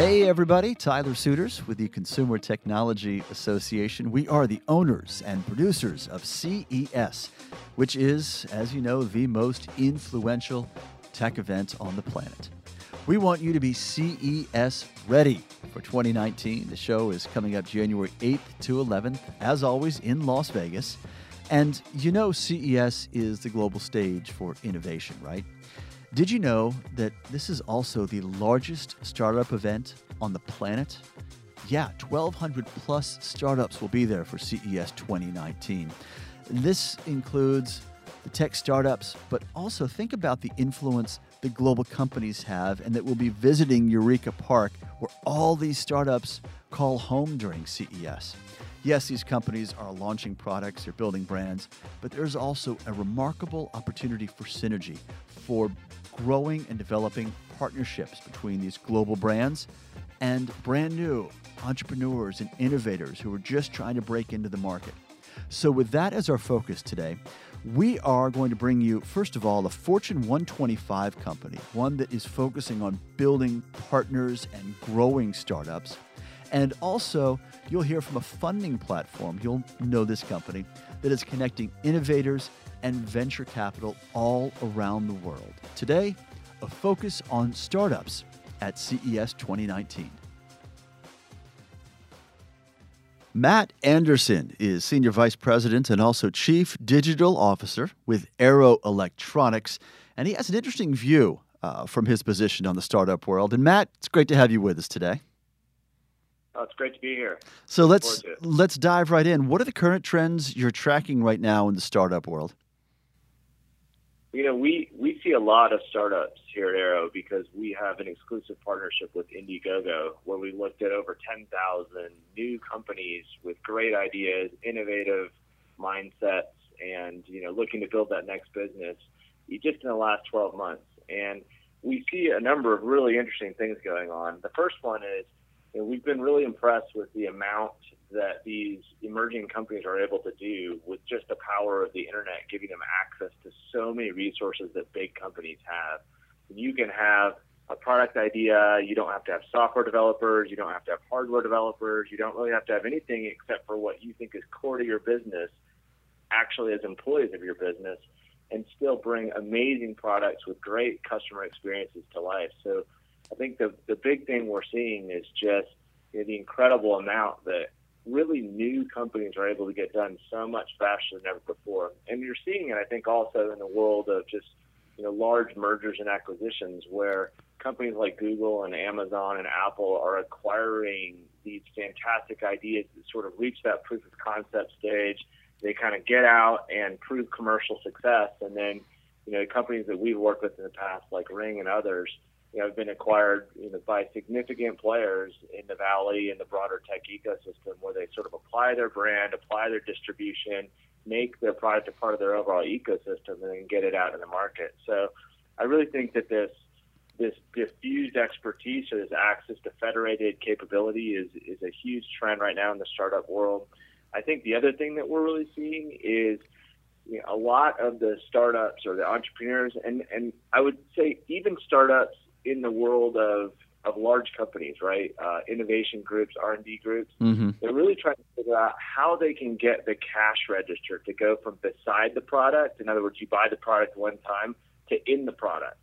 Hey, everybody, Tyler Suiters with the Consumer Technology Association. We are the owners and producers of CES, which is, as you know, the most influential tech event on the planet. We want you to be CES ready for 2019. The show is coming up January 8th to 11th, as always, in Las Vegas. And you know, CES is the global stage for innovation, right? Did you know that this is also the largest startup event on the planet? Yeah, 1,200 plus startups will be there for CES 2019. This includes the tech startups, but also think about the influence the global companies have and that will be visiting Eureka Park, where all these startups call home during CES. Yes, these companies are launching products, they're building brands, but there's also a remarkable opportunity for synergy, for growing and developing partnerships between these global brands and brand new entrepreneurs and innovators who are just trying to break into the market. So, with that as our focus today, we are going to bring you, first of all, a Fortune 125 company, one that is focusing on building partners and growing startups. And also, you'll hear from a funding platform, you'll know this company, that is connecting innovators and venture capital all around the world. Today, a focus on startups at CES 2019. Matt Anderson is Senior Vice President and also Chief Digital Officer with Arrow Electronics, and he has an interesting view uh, from his position on the startup world. And Matt, it's great to have you with us today. Oh, it's great to be here. So let's let's dive right in. What are the current trends you're tracking right now in the startup world? You know, we we see a lot of startups here at Arrow because we have an exclusive partnership with Indiegogo, where we looked at over 10,000 new companies with great ideas, innovative mindsets, and you know, looking to build that next business. Just in the last 12 months, and we see a number of really interesting things going on. The first one is you know, we've been really impressed with the amount that these emerging companies are able to do with just the power of the internet, giving them access to so many resources that big companies have. You can have a product idea, you don't have to have software developers, you don't have to have hardware developers, you don't really have to have anything except for what you think is core to your business, actually as employees of your business, and still bring amazing products with great customer experiences to life. So I think the the big thing we're seeing is just you know, the incredible amount that really new companies are able to get done so much faster than ever before. And you're seeing it, I think, also in the world of just you know large mergers and acquisitions where companies like Google and Amazon and Apple are acquiring these fantastic ideas that sort of reach that proof of concept stage. They kind of get out and prove commercial success, and then you know companies that we've worked with in the past, like Ring and others, you know, have been acquired you know, by significant players in the valley and the broader tech ecosystem, where they sort of apply their brand, apply their distribution, make their product a part of their overall ecosystem, and then get it out in the market. So, I really think that this this diffused expertise or this access to federated capability is is a huge trend right now in the startup world. I think the other thing that we're really seeing is you know, a lot of the startups or the entrepreneurs, and and I would say even startups in the world of of large companies, right? Uh, innovation groups, R and D groups. Mm-hmm. They're really trying to figure out how they can get the cash register to go from beside the product. In other words, you buy the product one time to in the product,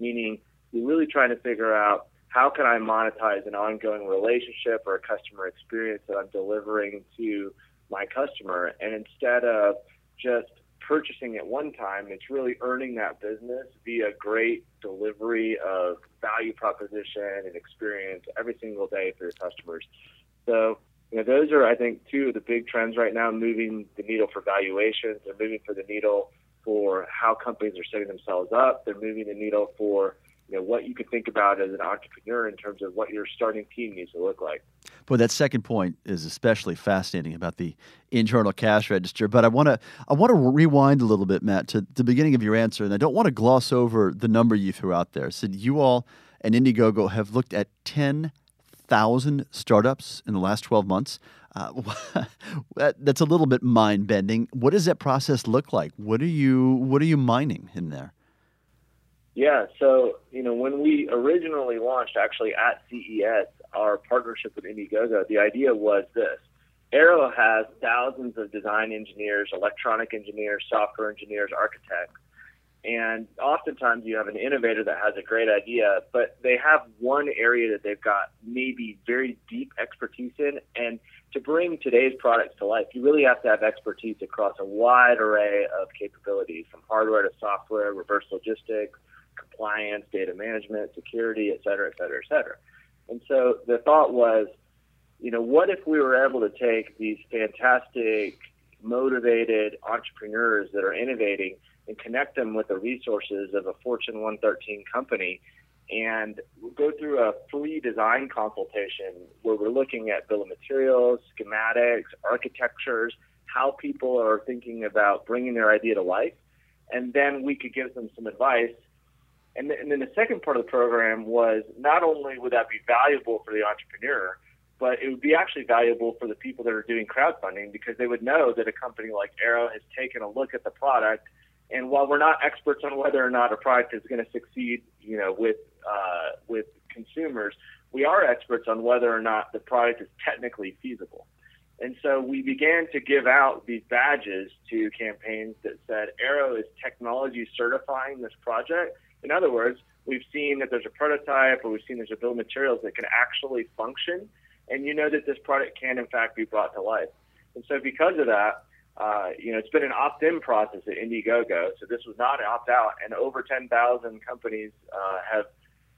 meaning you're really trying to figure out how can I monetize an ongoing relationship or a customer experience that I'm delivering to my customer, and instead of just purchasing at one time. It's really earning that business via great delivery of value proposition and experience every single day for your customers. So, you know, those are, I think, two of the big trends right now moving the needle for valuations. They're moving for the needle for how companies are setting themselves up. They're moving the needle for you know what you could think about as an entrepreneur in terms of what your starting team needs to look like. Boy, that second point is especially fascinating about the internal cash register. But I want to I want to rewind a little bit, Matt, to the beginning of your answer, and I don't want to gloss over the number you threw out there. said you all and Indiegogo have looked at ten thousand startups in the last twelve months. Uh, that, that's a little bit mind bending. What does that process look like? What are you What are you mining in there? Yeah, so you know when we originally launched, actually at CES, our partnership with Indiegogo, the idea was this. Arrow has thousands of design engineers, electronic engineers, software engineers, architects. And oftentimes you have an innovator that has a great idea, but they have one area that they've got maybe very deep expertise in. And to bring today's products to life, you really have to have expertise across a wide array of capabilities from hardware to software, reverse logistics, compliance, data management, security, et cetera, et cetera, et cetera. And so the thought was, you know, what if we were able to take these fantastic, motivated entrepreneurs that are innovating and connect them with the resources of a Fortune 113 company and go through a free design consultation where we're looking at bill of materials, schematics, architectures, how people are thinking about bringing their idea to life. And then we could give them some advice and, th- and then the second part of the program was not only would that be valuable for the entrepreneur, but it would be actually valuable for the people that are doing crowdfunding because they would know that a company like Arrow has taken a look at the product. And while we're not experts on whether or not a product is going to succeed, you know, with uh, with consumers, we are experts on whether or not the product is technically feasible. And so we began to give out these badges to campaigns that said Arrow is technology certifying this project in other words, we've seen that there's a prototype or we've seen there's a bill of materials that can actually function, and you know that this product can in fact be brought to life. And so because of that, uh, you know, it's been an opt-in process at Indiegogo, so this was not an opt-out, and over 10,000 companies uh, have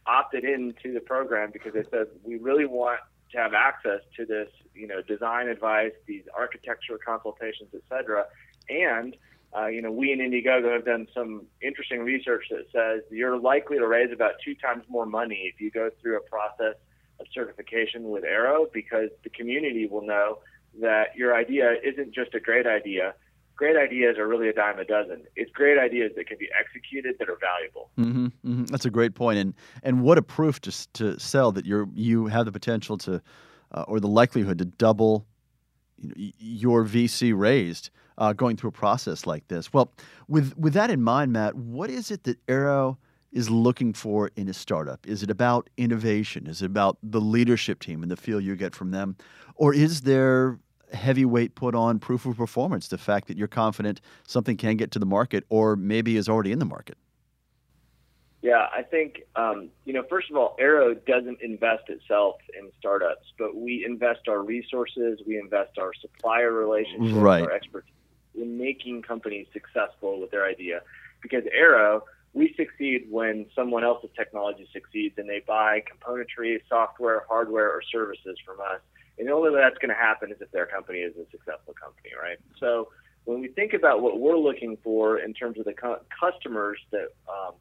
opted into the program because they said we really want to have access to this, you know, design advice, these architecture consultations, et cetera, and uh, you know, we in Indiegogo have done some interesting research that says you're likely to raise about two times more money if you go through a process of certification with Arrow because the community will know that your idea isn't just a great idea. Great ideas are really a dime a dozen. It's great ideas that can be executed that are valuable. Mm-hmm, mm-hmm. That's a great point, and and what a proof to to sell that you're you have the potential to, uh, or the likelihood to double you your VC raised uh, going through a process like this. Well, with with that in mind, Matt, what is it that Arrow is looking for in a startup? Is it about innovation? Is it about the leadership team and the feel you get from them, or is there heavy weight put on proof of performance? The fact that you're confident something can get to the market, or maybe is already in the market. Yeah, I think um, you know. First of all, Arrow doesn't invest itself in startups, but we invest our resources, we invest our supplier relationships, right. our expertise in making companies successful with their idea. Because Arrow, we succeed when someone else's technology succeeds and they buy componentry, software, hardware, or services from us. And the only way that's going to happen is if their company is a successful company, right? So when we think about what we're looking for in terms of the customers that um,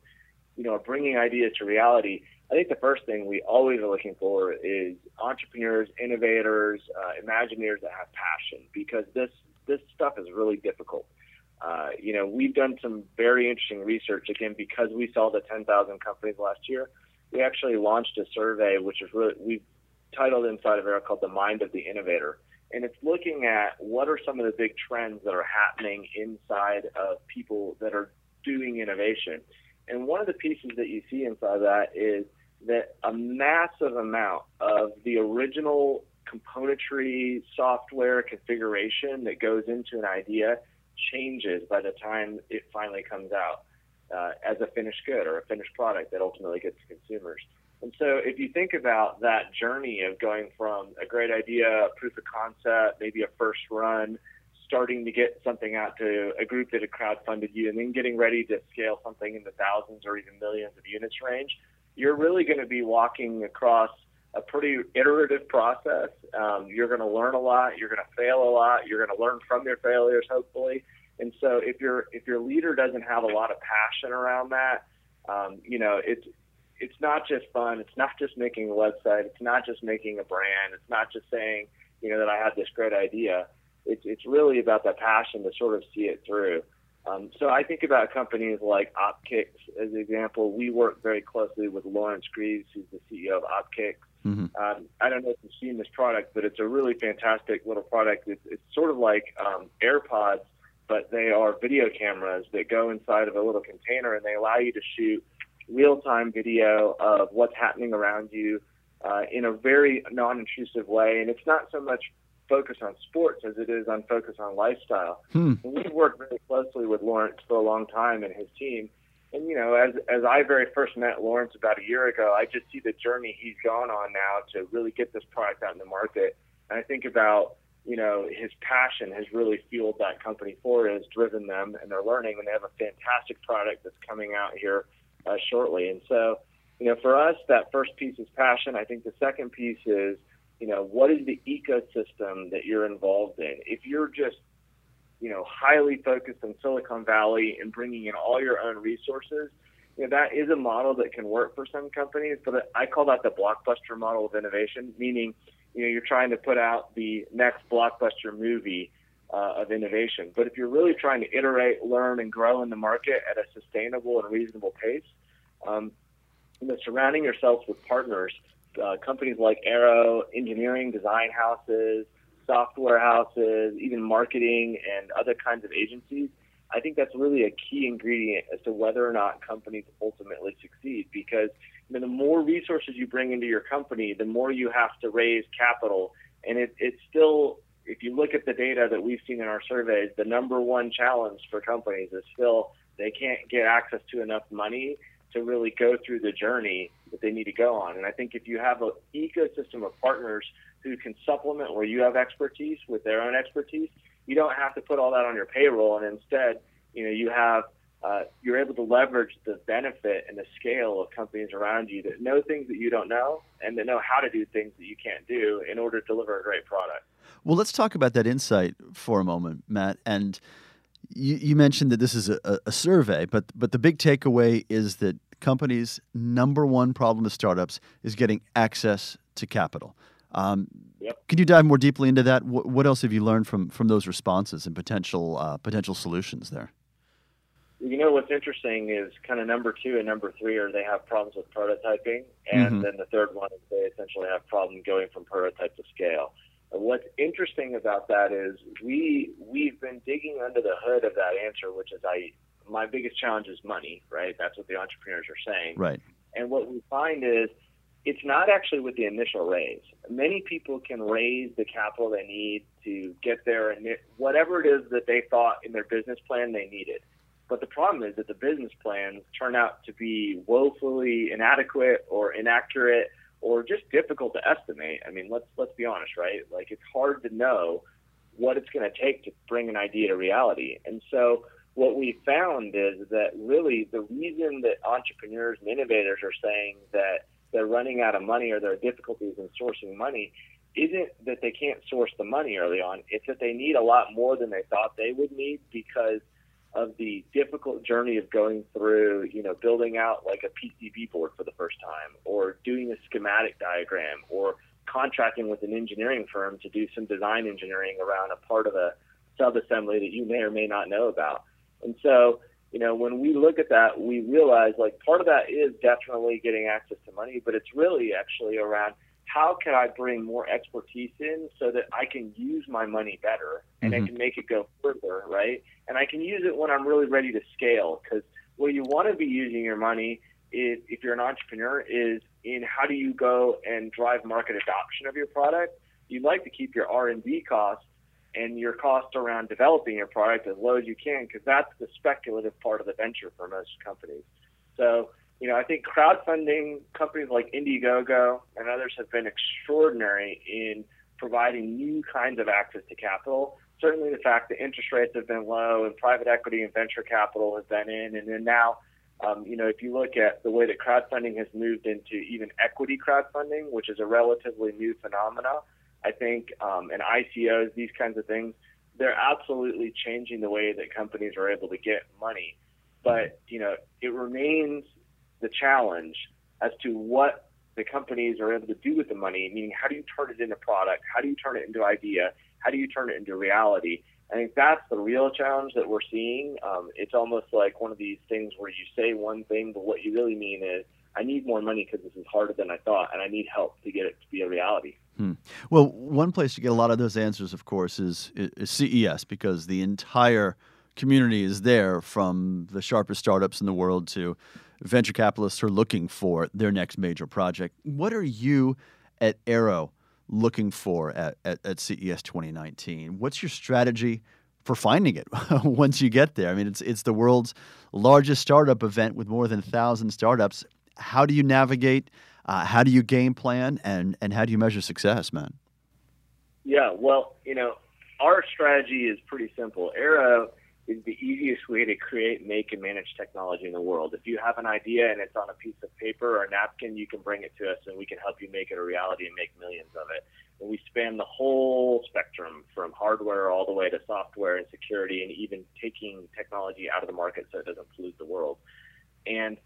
you know are bringing ideas to reality, I think the first thing we always are looking for is entrepreneurs, innovators, uh, imagineers that have passion because this this stuff is really difficult. Uh, you know, we've done some very interesting research again because we saw the 10,000 companies last year. We actually launched a survey, which is really we've titled inside of it called "The Mind of the Innovator," and it's looking at what are some of the big trends that are happening inside of people that are doing innovation. And one of the pieces that you see inside that is that a massive amount of the original componentry software configuration that goes into an idea changes by the time it finally comes out uh, as a finished good or a finished product that ultimately gets to consumers. And so if you think about that journey of going from a great idea, proof of concept, maybe a first run, starting to get something out to a group that had crowdfunded you, and then getting ready to scale something in the thousands or even millions of units range, you're really going to be walking across – a pretty iterative process. Um, you're going to learn a lot. You're going to fail a lot. You're going to learn from your failures, hopefully. And so, if your if your leader doesn't have a lot of passion around that, um, you know, it's it's not just fun. It's not just making a website. It's not just making a brand. It's not just saying, you know, that I have this great idea. It's it's really about that passion to sort of see it through. Um, so I think about companies like Opkix as an example. We work very closely with Lawrence Greaves, who's the CEO of Opkix. Mm-hmm. Um, I don't know if you've seen this product, but it's a really fantastic little product. It's, it's sort of like um, AirPods, but they are video cameras that go inside of a little container and they allow you to shoot real time video of what's happening around you uh, in a very non-intrusive way. And it's not so much focus on sports as it is on focus on lifestyle. Hmm. And we've worked very closely with Lawrence for a long time and his team. And you know, as as I very first met Lawrence about a year ago, I just see the journey he's gone on now to really get this product out in the market. And I think about you know his passion has really fueled that company forward, has driven them, and they're learning, and they have a fantastic product that's coming out here uh, shortly. And so, you know, for us, that first piece is passion. I think the second piece is you know, what is the ecosystem that you're involved in? If you're just, you know, highly focused on Silicon Valley and bringing in all your own resources, you know, that is a model that can work for some companies, but I call that the blockbuster model of innovation, meaning, you know, you're trying to put out the next blockbuster movie uh, of innovation. But if you're really trying to iterate, learn, and grow in the market at a sustainable and reasonable pace, um, you know, surrounding yourself with partners uh, companies like Arrow, engineering, design houses, software houses, even marketing and other kinds of agencies. I think that's really a key ingredient as to whether or not companies ultimately succeed because you know, the more resources you bring into your company, the more you have to raise capital. And it, it's still, if you look at the data that we've seen in our surveys, the number one challenge for companies is still they can't get access to enough money to really go through the journey that they need to go on. And I think if you have an ecosystem of partners who can supplement where you have expertise with their own expertise, you don't have to put all that on your payroll, and instead, you know, you have uh, you're able to leverage the benefit and the scale of companies around you that know things that you don't know and that know how to do things that you can't do in order to deliver a great product. Well, let's talk about that insight for a moment, Matt. And you, you mentioned that this is a, a survey, but but the big takeaway is that companies' number one problem with startups is getting access to capital. Um, yep. Can you dive more deeply into that? What, what, else have you learned from from those responses and potential uh, potential solutions there? You know what's interesting is kind of number two and number three are they have problems with prototyping, and mm-hmm. then the third one is they essentially have problem going from prototype to scale. What's interesting about that is we we've been digging under the hood of that answer, which is I my biggest challenge is money, right? That's what the entrepreneurs are saying. Right. And what we find is it's not actually with the initial raise. Many people can raise the capital they need to get there and whatever it is that they thought in their business plan they needed. But the problem is that the business plans turn out to be woefully inadequate or inaccurate or just difficult to estimate. I mean, let's let's be honest, right? Like it's hard to know what it's going to take to bring an idea to reality. And so what we found is that really the reason that entrepreneurs and innovators are saying that they're running out of money or there are difficulties in sourcing money isn't that they can't source the money early on. It's that they need a lot more than they thought they would need because of the difficult journey of going through, you know, building out like a PCB board for the first time or doing a schematic diagram or contracting with an engineering firm to do some design engineering around a part of a subassembly that you may or may not know about. And so, you know, when we look at that, we realize like part of that is definitely getting access to money, but it's really actually around how can I bring more expertise in so that I can use my money better and mm-hmm. I can make it go further, right? And I can use it when I'm really ready to scale because what you want to be using your money is, if you're an entrepreneur, is in how do you go and drive market adoption of your product. You'd like to keep your R&D costs and your cost around developing your product as low as you can because that's the speculative part of the venture for most companies. So, you know, I think crowdfunding companies like Indiegogo and others have been extraordinary in providing new kinds of access to capital. Certainly, the fact that interest rates have been low and private equity and venture capital has been in, and then now, um, you know, if you look at the way that crowdfunding has moved into even equity crowdfunding, which is a relatively new phenomenon, I think, um, and ICOs, these kinds of things, they're absolutely changing the way that companies are able to get money. But, you know, it remains the challenge as to what the companies are able to do with the money, meaning how do you turn it into product? How do you turn it into idea? How do you turn it into reality? I think that's the real challenge that we're seeing. Um, it's almost like one of these things where you say one thing, but what you really mean is, I need more money because this is harder than I thought, and I need help to get it to be a reality. Hmm. Well, one place to get a lot of those answers, of course, is, is CES because the entire community is there from the sharpest startups in the world to venture capitalists are looking for their next major project. What are you at Arrow looking for at, at, at CES 2019? What's your strategy for finding it once you get there? I mean, it's, it's the world's largest startup event with more than 1,000 startups. How do you navigate? Uh, how do you game plan? And, and how do you measure success, man? Yeah, well, you know, our strategy is pretty simple. Arrow is the easiest way to create, make, and manage technology in the world. If you have an idea and it's on a piece of paper or a napkin, you can bring it to us and we can help you make it a reality and make millions of it. And we span the whole spectrum from hardware all the way to software and security and even taking technology out of the market so it doesn't pollute the world. And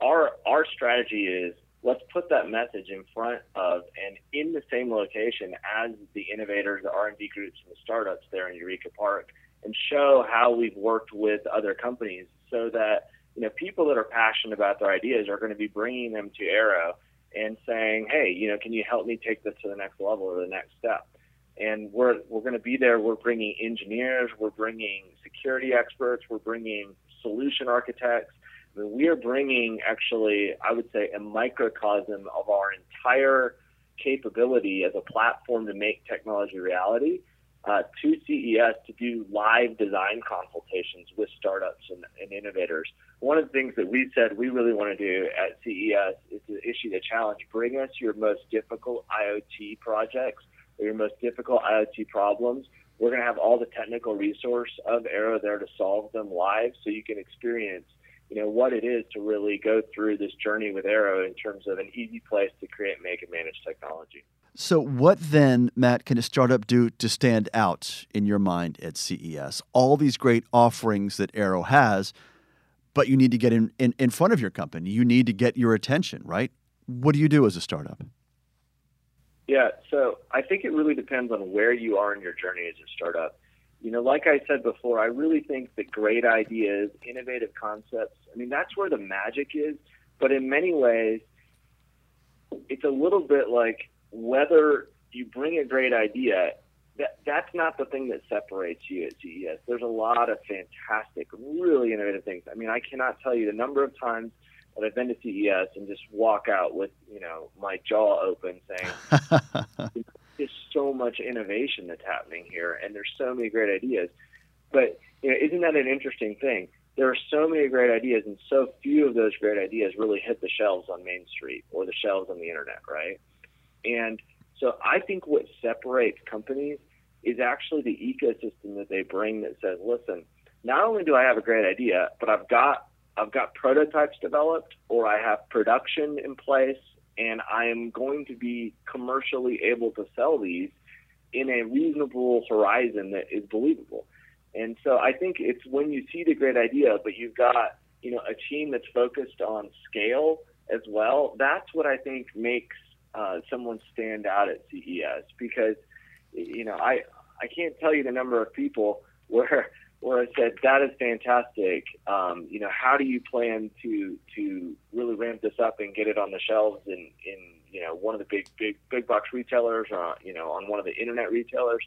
our our strategy is let's put that message in front of and in the same location as the innovators, the R&D groups, and the startups there in Eureka Park and show how we've worked with other companies so that you know people that are passionate about their ideas are going to be bringing them to Arrow and saying, hey, you know, can you help me take this to the next level or the next step? And we're we're going to be there. We're bringing engineers, we're bringing security experts, we're bringing solution architects. I mean, we are bringing actually, I would say, a microcosm of our entire capability as a platform to make technology reality uh, to CES to do live design consultations with startups and, and, innovators. One of the things that we said we really want to do at CES is to issue the challenge bring us your most difficult IoT projects or your most difficult IoT problems. We're going to have all the technical resource of Arrow there to solve them live so you can experience you know what it is to really go through this journey with Arrow in terms of an easy place to create, make, and manage technology. So, what then, Matt, can a startup do to stand out in your mind at CES? All these great offerings that Arrow has, but you need to get in, in, in front of your company. You need to get your attention, right? What do you do as a startup? Yeah, so I think it really depends on where you are in your journey as a startup. You know, like I said before, I really think that great ideas, innovative concepts, I mean, that's where the magic is. But in many ways, it's a little bit like whether you bring a great idea, that that's not the thing that separates you at CES. There's a lot of fantastic, really innovative things. I mean, I cannot tell you the number of times that I've been to CES and just walk out with, you know, my jaw open saying, there's so much innovation that's happening here and there's so many great ideas. But, you know, isn't that an interesting thing? There are so many great ideas and so few of those great ideas really hit the shelves on Main Street or the shelves on the internet, right? And so I think what separates companies is actually the ecosystem that they bring that says, listen, not only do I have a great idea, but I've got I've got prototypes developed or I have production in place and I am going to be commercially able to sell these in a reasonable horizon that is believable. And so I think it's when you see the great idea, but you've got, you know, a team that's focused on scale as well, that's what I think makes uh, someone stand out at CES because you know I I can't tell you the number of people where where I said that is fantastic. Um, you know, how do you plan to to really ramp this up and get it on the shelves in in you know one of the big big big box retailers, uh, you know, on one of the internet retailers,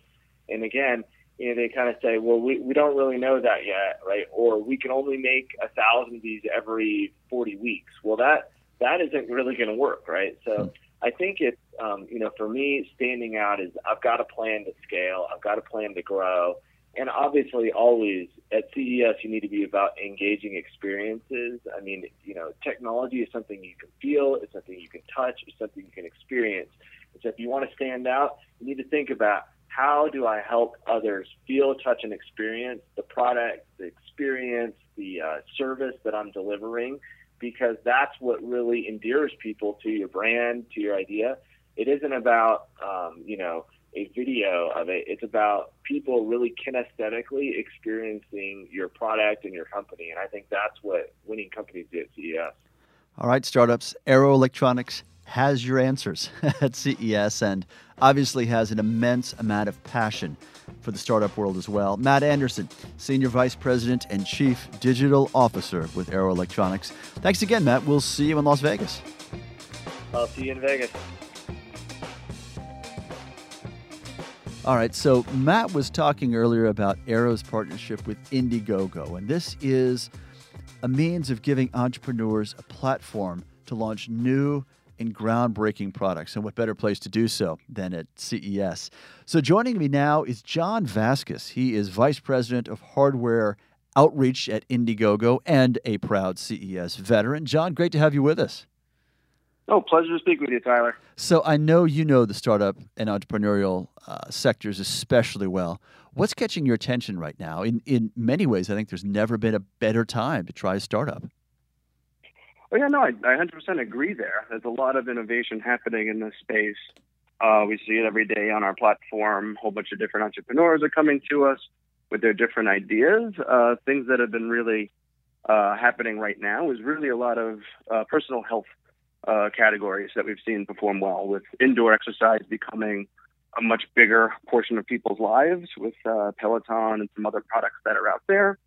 and again. You know, they kind of say, well, we, we don't really know that yet, right? Or we can only make a thousand of these every 40 weeks. Well, that that isn't really going to work, right? So I think it's, um, you know, for me, standing out is I've got a plan to scale, I've got a plan to grow. And obviously, always at CES, you need to be about engaging experiences. I mean, you know, technology is something you can feel, it's something you can touch, it's something you can experience. And so, if you want to stand out, you need to think about how do I help others feel, touch, and experience the product, the experience, the uh, service that I'm delivering because that's what really endears people to your brand, to your idea. It isn't about, um, you know, a video of it. It's about people really kinesthetically experiencing your product and your company. And I think that's what winning companies do at CES. All right, startups, Arrow Electronics has your answers at CES and obviously has an immense amount of passion for the startup world as well. Matt Anderson, Senior Vice President and Chief Digital Officer with Arrow Electronics. Thanks again, Matt. We'll see you in Las Vegas. I'll see you in Vegas. All right, so Matt was talking earlier about Arrow's partnership with Indiegogo, and this is a means of giving entrepreneurs a platform to launch new and groundbreaking products. And what better place to do so than at CES? So joining me now is John Vaskis. He is Vice President of Hardware Outreach at Indiegogo and a proud CES veteran. John, great to have you with us. Oh, pleasure to speak with you, Tyler. So I know you know the startup and entrepreneurial uh, sectors especially well. What's catching your attention right now? In in many ways, I think there's never been a better time to try a startup. Oh yeah, no, I, I 100% agree there. There's a lot of innovation happening in this space. Uh, we see it every day on our platform. A whole bunch of different entrepreneurs are coming to us with their different ideas. Uh, things that have been really uh, happening right now is really a lot of uh, personal health uh, categories that we've seen perform well, with indoor exercise becoming a much bigger portion of people's lives with uh, Peloton and some other products that are out there.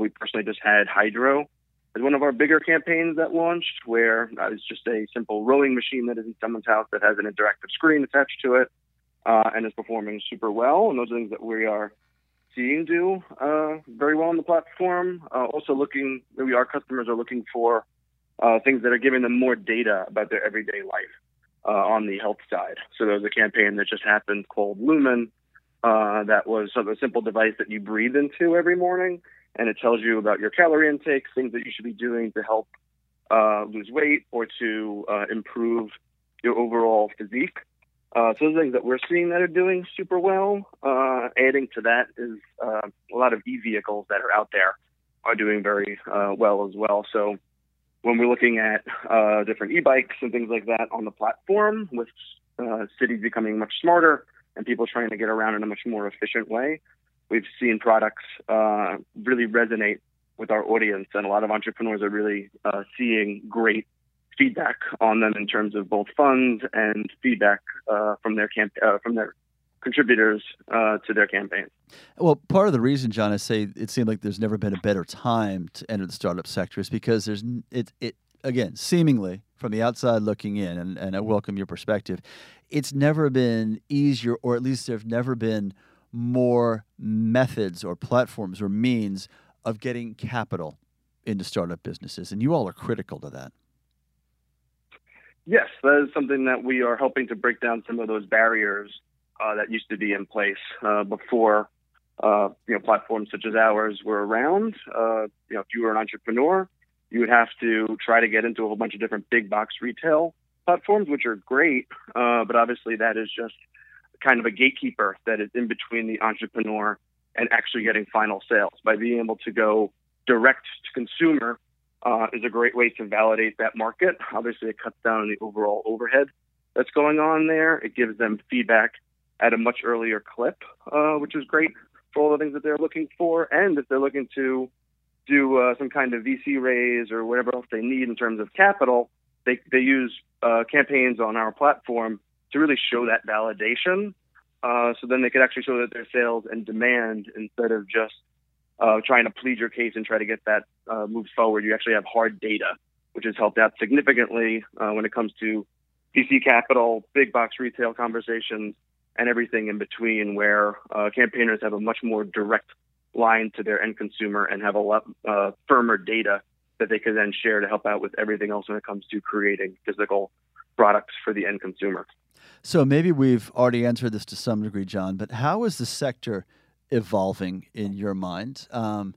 We personally just had Hydrow as one of our bigger campaigns that launched, where uh, it's just a simple rowing machine that is in someone's house that has an interactive screen attached to it uh, and is performing super well. And those are things that we are seeing do uh, very well on the platform. Uh, also, looking, maybe our customers are looking for uh, things that are giving them more data about their everyday life uh, on the health side. So there was a campaign that just happened called Lumen. Uh, that was sort of a simple device that you breathe into every morning, and it tells you about your calorie intake, things that you should be doing to help uh, lose weight or to uh, improve your overall physique. Uh, so those things that we're seeing that are doing super well. Uh, adding to that is uh, a lot of e-vehicles that are out there are doing very uh, well as well. So when we're looking at different e-bikes and things like that on the platform, with cities becoming much smarter and people trying to get around in a much more efficient way, we've seen products uh, really resonate with our audience, and a lot of entrepreneurs are really uh, seeing great feedback on them in terms of both funds and feedback uh, from their camp- uh, from their contributors uh, to their campaigns. Well, part of the reason, John, I say it seemed like there's never been a better time to enter the startup sector is because there's it it again seemingly from the outside looking in, and, and I welcome your perspective. It's never been easier, or at least there've never been more methods or platforms or means of getting capital into startup businesses, and you all are critical to that. Yes, that is something that we are helping to break down some of those barriers uh, that used to be in place uh, before uh, you know platforms such as ours were around. Uh, you know, if you were an entrepreneur, you would have to try to get into a whole bunch of different big box retail platforms, which are great, uh, but obviously that is just kind of a gatekeeper that is in between the entrepreneur and actually getting final sales. By being able to go direct to consumer uh, is a great way to validate that market. Obviously, it cuts down on the overall overhead that's going on there. It gives them feedback at a much earlier clip, uh, which is great for all the things that they're looking for. And if they're looking to do uh, some kind of VC raise or whatever else they need in terms of capital, they, they use uh, campaigns on our platform to really show that validation. Uh, so then they could actually show that their sales and demand instead of just uh, trying to plead your case and try to get that uh, moved forward. You actually have hard data, which has helped out significantly uh, when it comes to VC capital, big box retail conversations, and everything in between, where uh, campaigners have a much more direct line to their end consumer and have a lot uh, firmer data that they can then share to help out with everything else when it comes to creating physical products for the end consumer. So maybe we've already answered this to some degree, John, but how is the sector evolving in your mind? Um,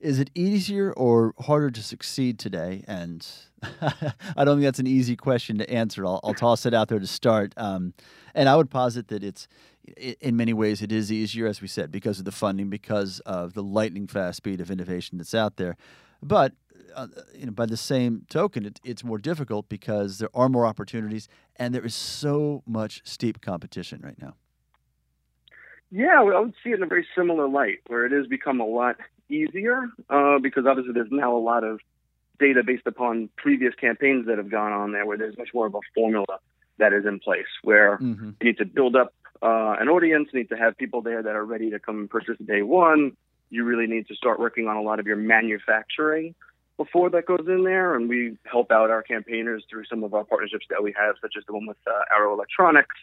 is it easier or harder to succeed today? And I don't think that's an easy question to answer. I'll, I'll toss it out there to start. Um, and I would posit that it's, in many ways, it is easier, as we said, because of the funding, because of the lightning fast speed of innovation that's out there. But uh, you know, by the same token, it, it's more difficult because there are more opportunities and there is so much steep competition right now. Yeah, I would see it in a very similar light, where it has become a lot easier uh, because obviously there's now a lot of data based upon previous campaigns that have gone on there, where there's much more of a formula that is in place, where mm-hmm. you need to build up uh, an audience, you need to have people there that are ready to come and purchase day one. You really need to start working on a lot of your manufacturing before that goes in there, and we help out our campaigners through some of our partnerships that we have, such as the one with uh, Arrow Electronics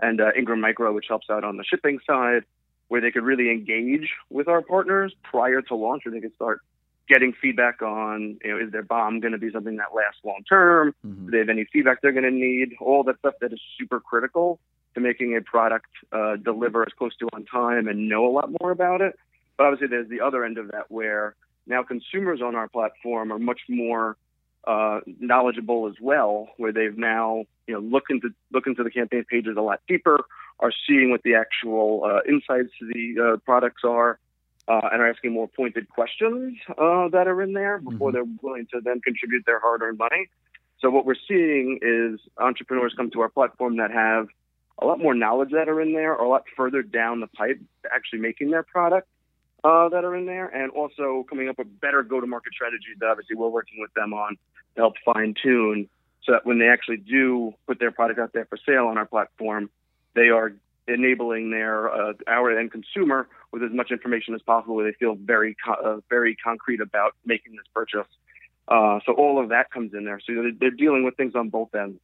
and uh, Ingram Micro, which helps out on the shipping side, where they could really engage with our partners prior to launch, or they could start getting feedback on, you know, is their BOM going to be something that lasts long term? Mm-hmm. Do they have any feedback they're going to need? All that stuff that is super critical to making a product uh, deliver as close to on time and know a lot more about it. But obviously, there's the other end of that where now consumers on our platform are much more uh, knowledgeable as well, where they've now you know look into look into the campaign pages a lot deeper, are seeing what the actual uh, insights to the uh, products are, uh, and are asking more pointed questions uh, that are in there before mm-hmm. they're willing to then contribute their hard-earned money. So what we're seeing is entrepreneurs come to our platform that have a lot more knowledge that are in there, or a lot further down the pipe actually making their product uh, that are in there, and also coming up with better go-to-market strategies that obviously we're working with them on to help fine-tune, so that when they actually do put their product out there for sale on our platform, they are enabling their uh, our end consumer with as much information as possible, where they feel very co- uh, very concrete about making this purchase. Uh, so all of that comes in there. So they're, they're dealing with things on both ends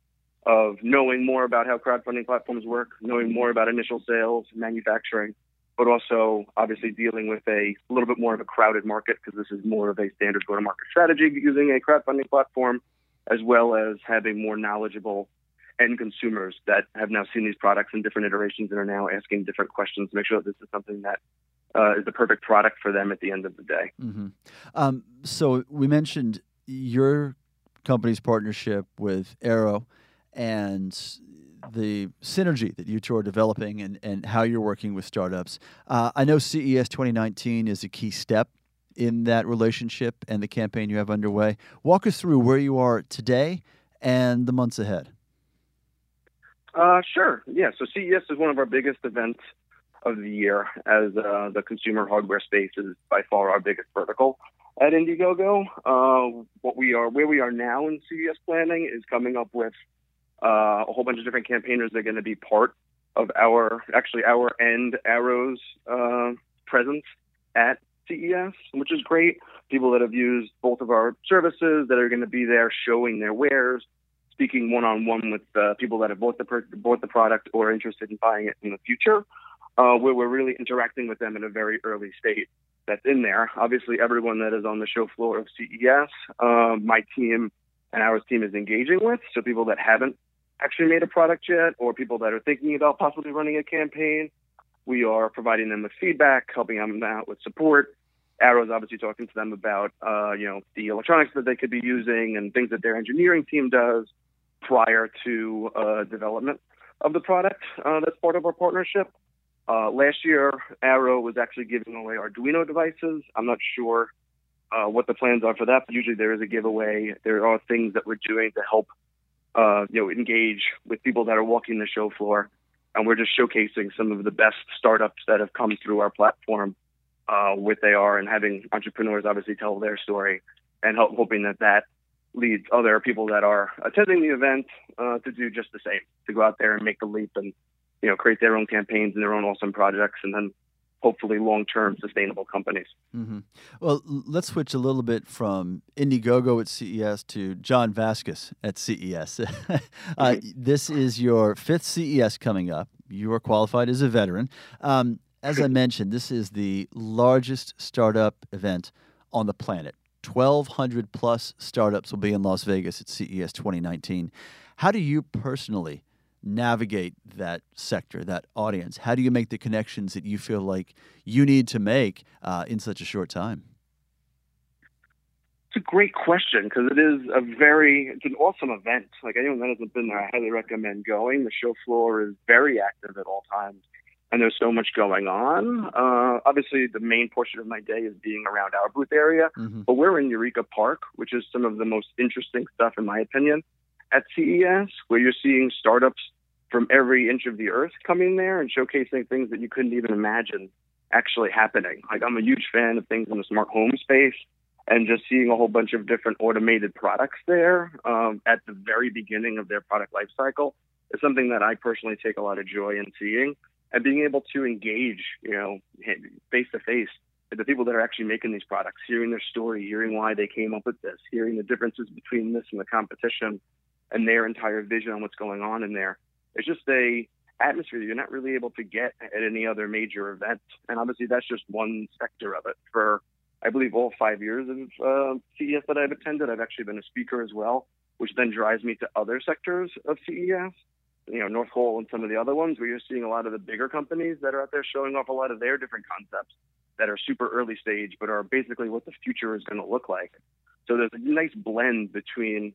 of knowing more about how crowdfunding platforms work, knowing more about initial sales, manufacturing, but also obviously dealing with a little bit more of a crowded market because this is more of a standard go-to-market strategy using a crowdfunding platform, as well as having more knowledgeable end consumers that have now seen these products in different iterations and are now asking different questions to make sure that this is something that uh, is the perfect product for them at the end of the day. Mm-hmm. Um, so we mentioned your company's partnership with Arrow and the synergy that you two are developing and, and how you're working with startups. Uh, I know CES 2019 is a key step in that relationship and the campaign you have underway. Walk us through where you are today and the months ahead. Uh, sure. Yeah. So CES is one of our biggest events of the year, as uh, the consumer hardware space is by far our biggest vertical at Indiegogo. Uh, what we are, where we are now in CES planning, is coming up with uh, a whole bunch of different campaigners are going to be part of our, actually our end Arrows uh, presence at CES, which is great. People that have used both of our services that are going to be there showing their wares, speaking one on one with uh, people that have bought the per- bought the product or are interested in buying it in the future, uh, where we're really interacting with them in a very early state. That's in there. Obviously, everyone that is on the show floor of CES, uh, my team and our team is engaging with. So people that haven't actually made a product yet, or people that are thinking about possibly running a campaign, we are providing them with feedback, helping them out with support. Arrow's obviously talking to them about, uh, you know, the electronics that they could be using and things that their engineering team does prior to uh, development of the product. Uh, that's part of our partnership. Uh, last year, Arrow was actually giving away Arduino devices. I'm not sure uh, what the plans are for that, but usually there is a giveaway. There are things that we're doing to help, uh, you know, engage with people that are walking the show floor, and we're just showcasing some of the best startups that have come through our platform, uh, they are, and having entrepreneurs obviously tell their story, and help, hoping that that leads other people that are attending the event uh, to do just the same, to go out there and make the leap and you know create their own campaigns and their own awesome projects, and then hopefully long-term sustainable companies. Mm-hmm. Well, let's switch a little bit from Indiegogo at CES to John Vaskis at CES. uh, this is your fifth CES coming up. You are qualified as a veteran. Um, as I mentioned, this is the largest startup event on the planet. 1,200 plus startups will be in Las Vegas at CES 2019. How do you personally navigate that sector, that audience? How do you make the connections that you feel like you need to make uh, in such a short time? It's a great question because it is a very, it's an awesome event. Like anyone that hasn't been there, I highly recommend going. The show floor is very active at all times and there's so much going on. Uh, obviously, the main portion of my day is being around our booth area, mm-hmm. but we're in Eureka Park, which is some of the most interesting stuff, in my opinion, at CES, where you're seeing startups from every inch of the earth coming there and showcasing things that you couldn't even imagine actually happening. Like, I'm a huge fan of things in the smart home space. And just seeing a whole bunch of different automated products there um, at the very beginning of their product life cycle is something that I personally take a lot of joy in seeing and being able to engage, you know, face to face with the people that are actually making these products, hearing their story, hearing why they came up with this, hearing the differences between this and the competition and their entire vision on what's going on in there. It's just a atmosphere that you're not really able to get at any other major event. And obviously that's just one sector of it. For I believe all five years of uh, CES that I've attended, I've actually been a speaker as well, which then drives me to other sectors of CES. You know, North Hall and some of the other ones where you're seeing a lot of the bigger companies that are out there showing off a lot of their different concepts that are super early stage, but are basically what the future is going to look like. So there's a nice blend between,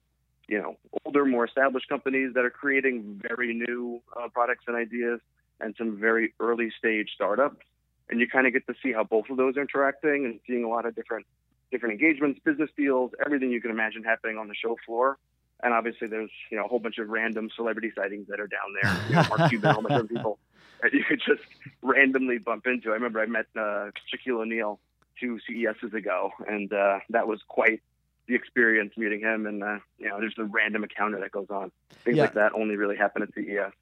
you know, older, more established companies that are creating very new uh, products and ideas, and some very early stage startups. And you kind of get to see how both of those are interacting and seeing a lot of different different engagements, business deals, everything you can imagine happening on the show floor. And obviously, there's you know a whole bunch of random celebrity sightings that are down there. You know, Mark Cuban, a whole bunch of people that you could just randomly bump into. I remember I met uh, Shaquille O'Neal two CESs ago, and uh, that was quite the experience meeting him. And uh, you know, there's a random encounter that goes on. Things Yeah. like that only really happen at CES.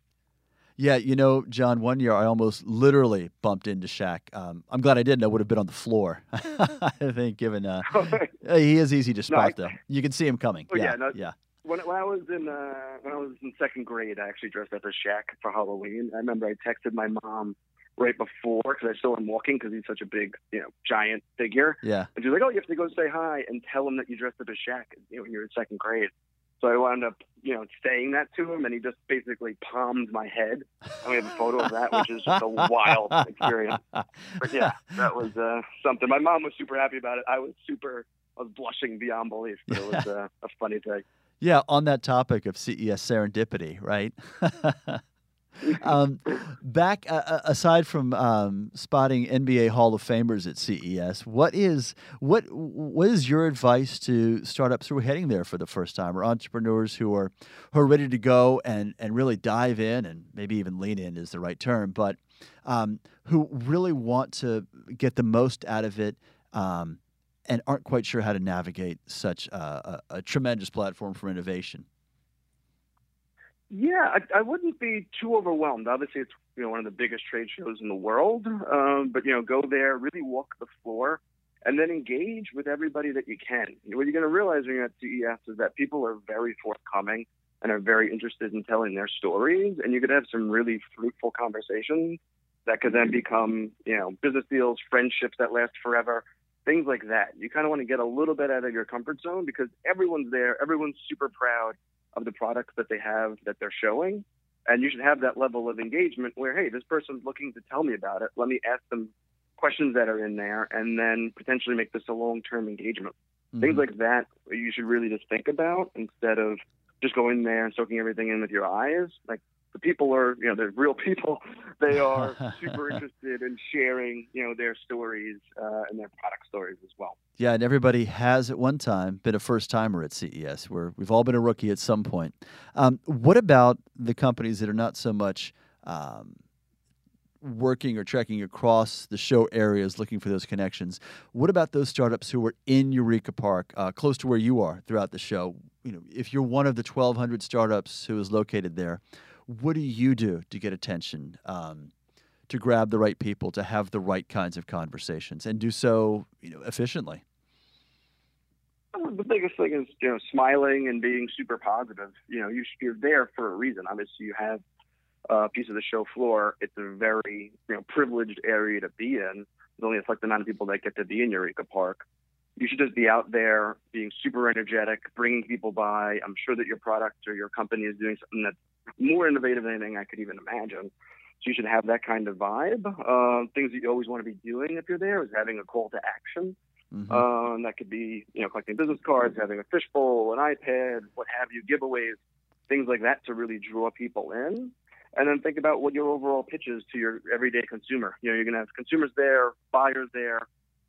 Yeah, you know, John, one year I almost literally bumped into Shaq. Um, I'm glad I didn't. I would have been on the floor. I think, given uh, he is easy to No, I- spot, though. You can see him coming. Oh, yeah, yeah, no- yeah. when, when I was in uh, when I was in second grade, I actually dressed up as Shaq for Halloween. I remember I texted my mom right before because I saw him walking because he's such a big, you know, giant figure. Yeah. And she's like, "Oh, you have to go say hi and tell him that you dressed up as Shaq, you know, when you're in second grade." So I wound up, you know, saying that to him, and he just basically palmed my head. And we have a photo of that, which is just a wild experience. But yeah, that was uh, something. My mom was super happy about it. I was super, I was blushing beyond belief. But it was uh, a funny thing. Yeah, on that topic of CES serendipity, right? um, back uh, uh, aside from um, spotting NBA Hall of Famers at CES, what is what what is your advice to startups who are heading there for the first time, or entrepreneurs who are who are ready to go and and really dive in, and maybe even lean in is the right term, but um, who really want to get the most out of it. Um, and aren't quite sure how to navigate such a, a, a tremendous platform for innovation. Yeah, I, I wouldn't be too overwhelmed. Obviously, it's you know one of the biggest trade shows in the world. Um, but you know, go there, really walk the floor, and then engage with everybody that you can. What you're going to realize when you're at CES is that people are very forthcoming and are very interested in telling their stories, and you're going to have some really fruitful conversations that could then become you know business deals, friendships that last forever. Things like that. You kind of want to get a little bit out of your comfort zone because everyone's there. Everyone's super proud of the products that they have that they're showing. And you should have that level of engagement where, hey, this person's looking to tell me about it. Let me ask them questions that are in there and then potentially make this a long term engagement. Things Mhm. like that you should really just think about instead of just going there and soaking everything in with your eyes. Like the people are, you know, they're real people. They are super interested in sharing, you know, their stories uh, and their product stories as well. Yeah, and everybody has at one time been a first timer at CES. Where we've all been a rookie at some point. Um, what about the companies that are not so much um, working or trekking across the show areas looking for those connections? What about those startups who are in Eureka Park, uh, close to where you are throughout the show? You know, if you're one of the 1,200 startups who is located there, what do you do to get attention? Um, to grab the right people, to have the right kinds of conversations, and do so, you know, efficiently. The biggest thing is you know smiling and being super positive. You know you, you're there for a reason. Obviously, you have a piece of the show floor. It's a very you know privileged area to be in. There's only a select amount of people that get to be in Eureka Park. You should just be out there being super energetic, bringing people by. I'm sure that your product or your company is doing something that's more innovative than anything I could even imagine. So you should have that kind of vibe. Uh, things that you always want to be doing if you're there is having a call to action. Mhm. Um, that could be, you know, collecting business cards, having a fishbowl, an iPad, what have you, giveaways, things like that to really draw people in. And then think about what your overall pitch is to your everyday consumer. You know, you're going to have consumers there, buyers there,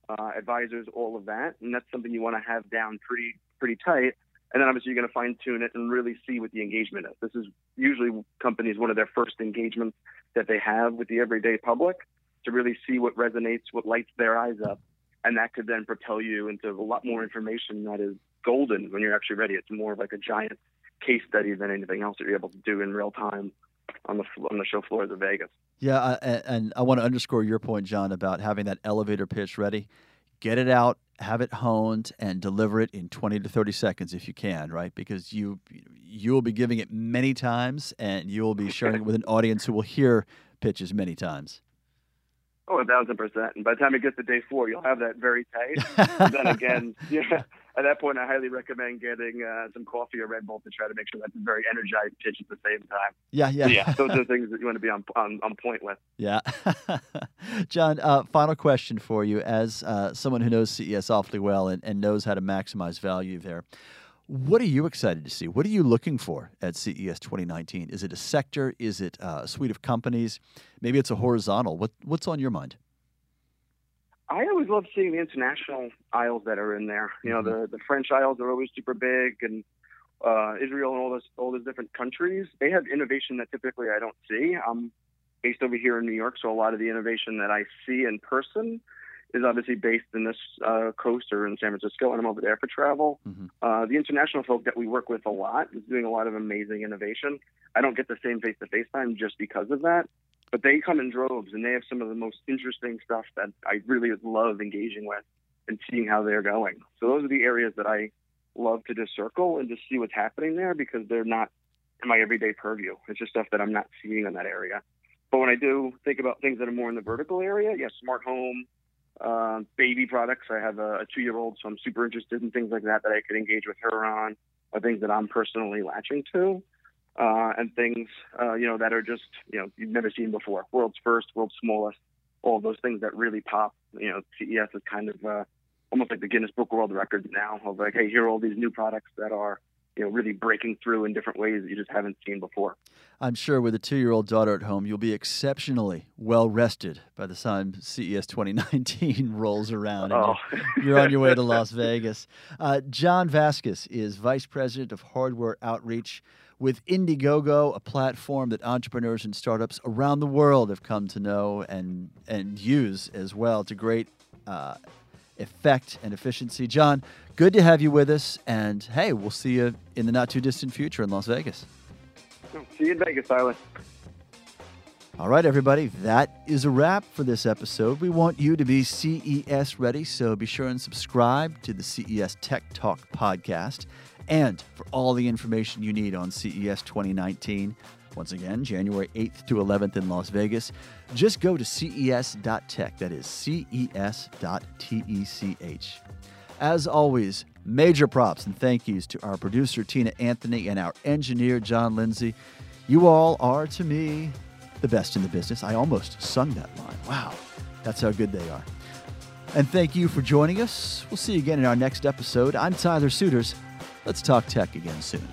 uh, advisors, all of that, and that's something you want to have down pretty pretty tight. And then obviously you're going to fine tune it and really see what the engagement is. This is usually companies one of their first engagements that they have with the everyday public to really see what resonates, what lights their eyes up, and that could then propel you into a lot more information that is golden when you're actually ready. It's more like a giant case study than anything else that you're able to do in real time on the on the show floors of Vegas. Yeah, uh, and, and I want to underscore your point, John, about having that elevator pitch ready. Get it out, have it honed, and deliver it in 20 to 30 seconds if you can, right? Because you you will be giving it many times, and you will be sharing it with an audience who will hear pitches many times. Oh, a thousand percent. And by the time it gets to day four, you'll have that very tight. then again, yeah, at that point, I highly recommend getting uh, some coffee or Red Bull to try to make sure that's a very energized pitch at the same time. Yeah, yeah. Yeah, those are the things that you want to be on, on, on point with. Yeah. John, uh, final question for you. As uh, someone who knows CES awfully well and, and knows how to maximize value there, what are you excited to see? What are you looking for at CES 2019? Is it a sector? Is it a suite of companies? Maybe it's a horizontal. What What's on your mind? I always love seeing the international aisles that are in there. You know, mm-hmm. the the French aisles are always super big, and uh, Israel and all those all those different countries. They have innovation that typically I don't see. I'm based over here in New York, so a lot of the innovation that I see in person is obviously based in this uh, coast or in San Francisco, and I'm over there for travel. Mm-hmm. Uh, the international folk that we work with a lot is doing a lot of amazing innovation. I don't get the same face to face time just because of that, but they come in droves and they have some of the most interesting stuff that I really love engaging with and seeing how they're going. So those are the areas that I love to just circle and just see what's happening there because they're not in my everyday purview. It's just stuff that I'm not seeing in that area. But when I do think about things that are more in the vertical area, yes, yeah, smart home, uh, baby products. I have a, a two year old, so I'm super interested in things like that that I could engage with her on, or things that I'm personally latching to, uh, and things uh, you know that are just you know you've never seen before. World's first, world's smallest, all those things that really pop. You know, CES is kind of uh, almost like the Guinness Book World Records now of like, hey, here are all these new products that are you know, really breaking through in different ways that you just haven't seen before. I'm sure with a two year old daughter at home, you'll be exceptionally well rested by the time CES 2019 rolls around and oh. you're, you're, on your way to Las Vegas. Uh, John Vaskis is Vice President of Hardware Outreach with Indiegogo, a platform that entrepreneurs and startups around the world have come to know and, and use as well to great uh, effect and efficiency. John, good to have you with us. And hey, we'll see you in the not too distant future in Las Vegas. See you in Vegas, Tyler. All right, everybody, that is a wrap for this episode. We want you to be CES ready, so be sure and subscribe to the CES Tech Talk podcast. And for all the information you need on CES 2019, once again, January 8th to 11th in Las Vegas. Just go to ces.tech. That is ces.tech. As always, major props and thank yous to our producer, Tina Anthony, and our engineer, John Lindsay. You all are, to me, the best in the business. I almost sung that line. Wow, that's how good they are. And thank you for joining us. We'll see you again in our next episode. I'm Tyler Suiters. Let's talk tech again soon.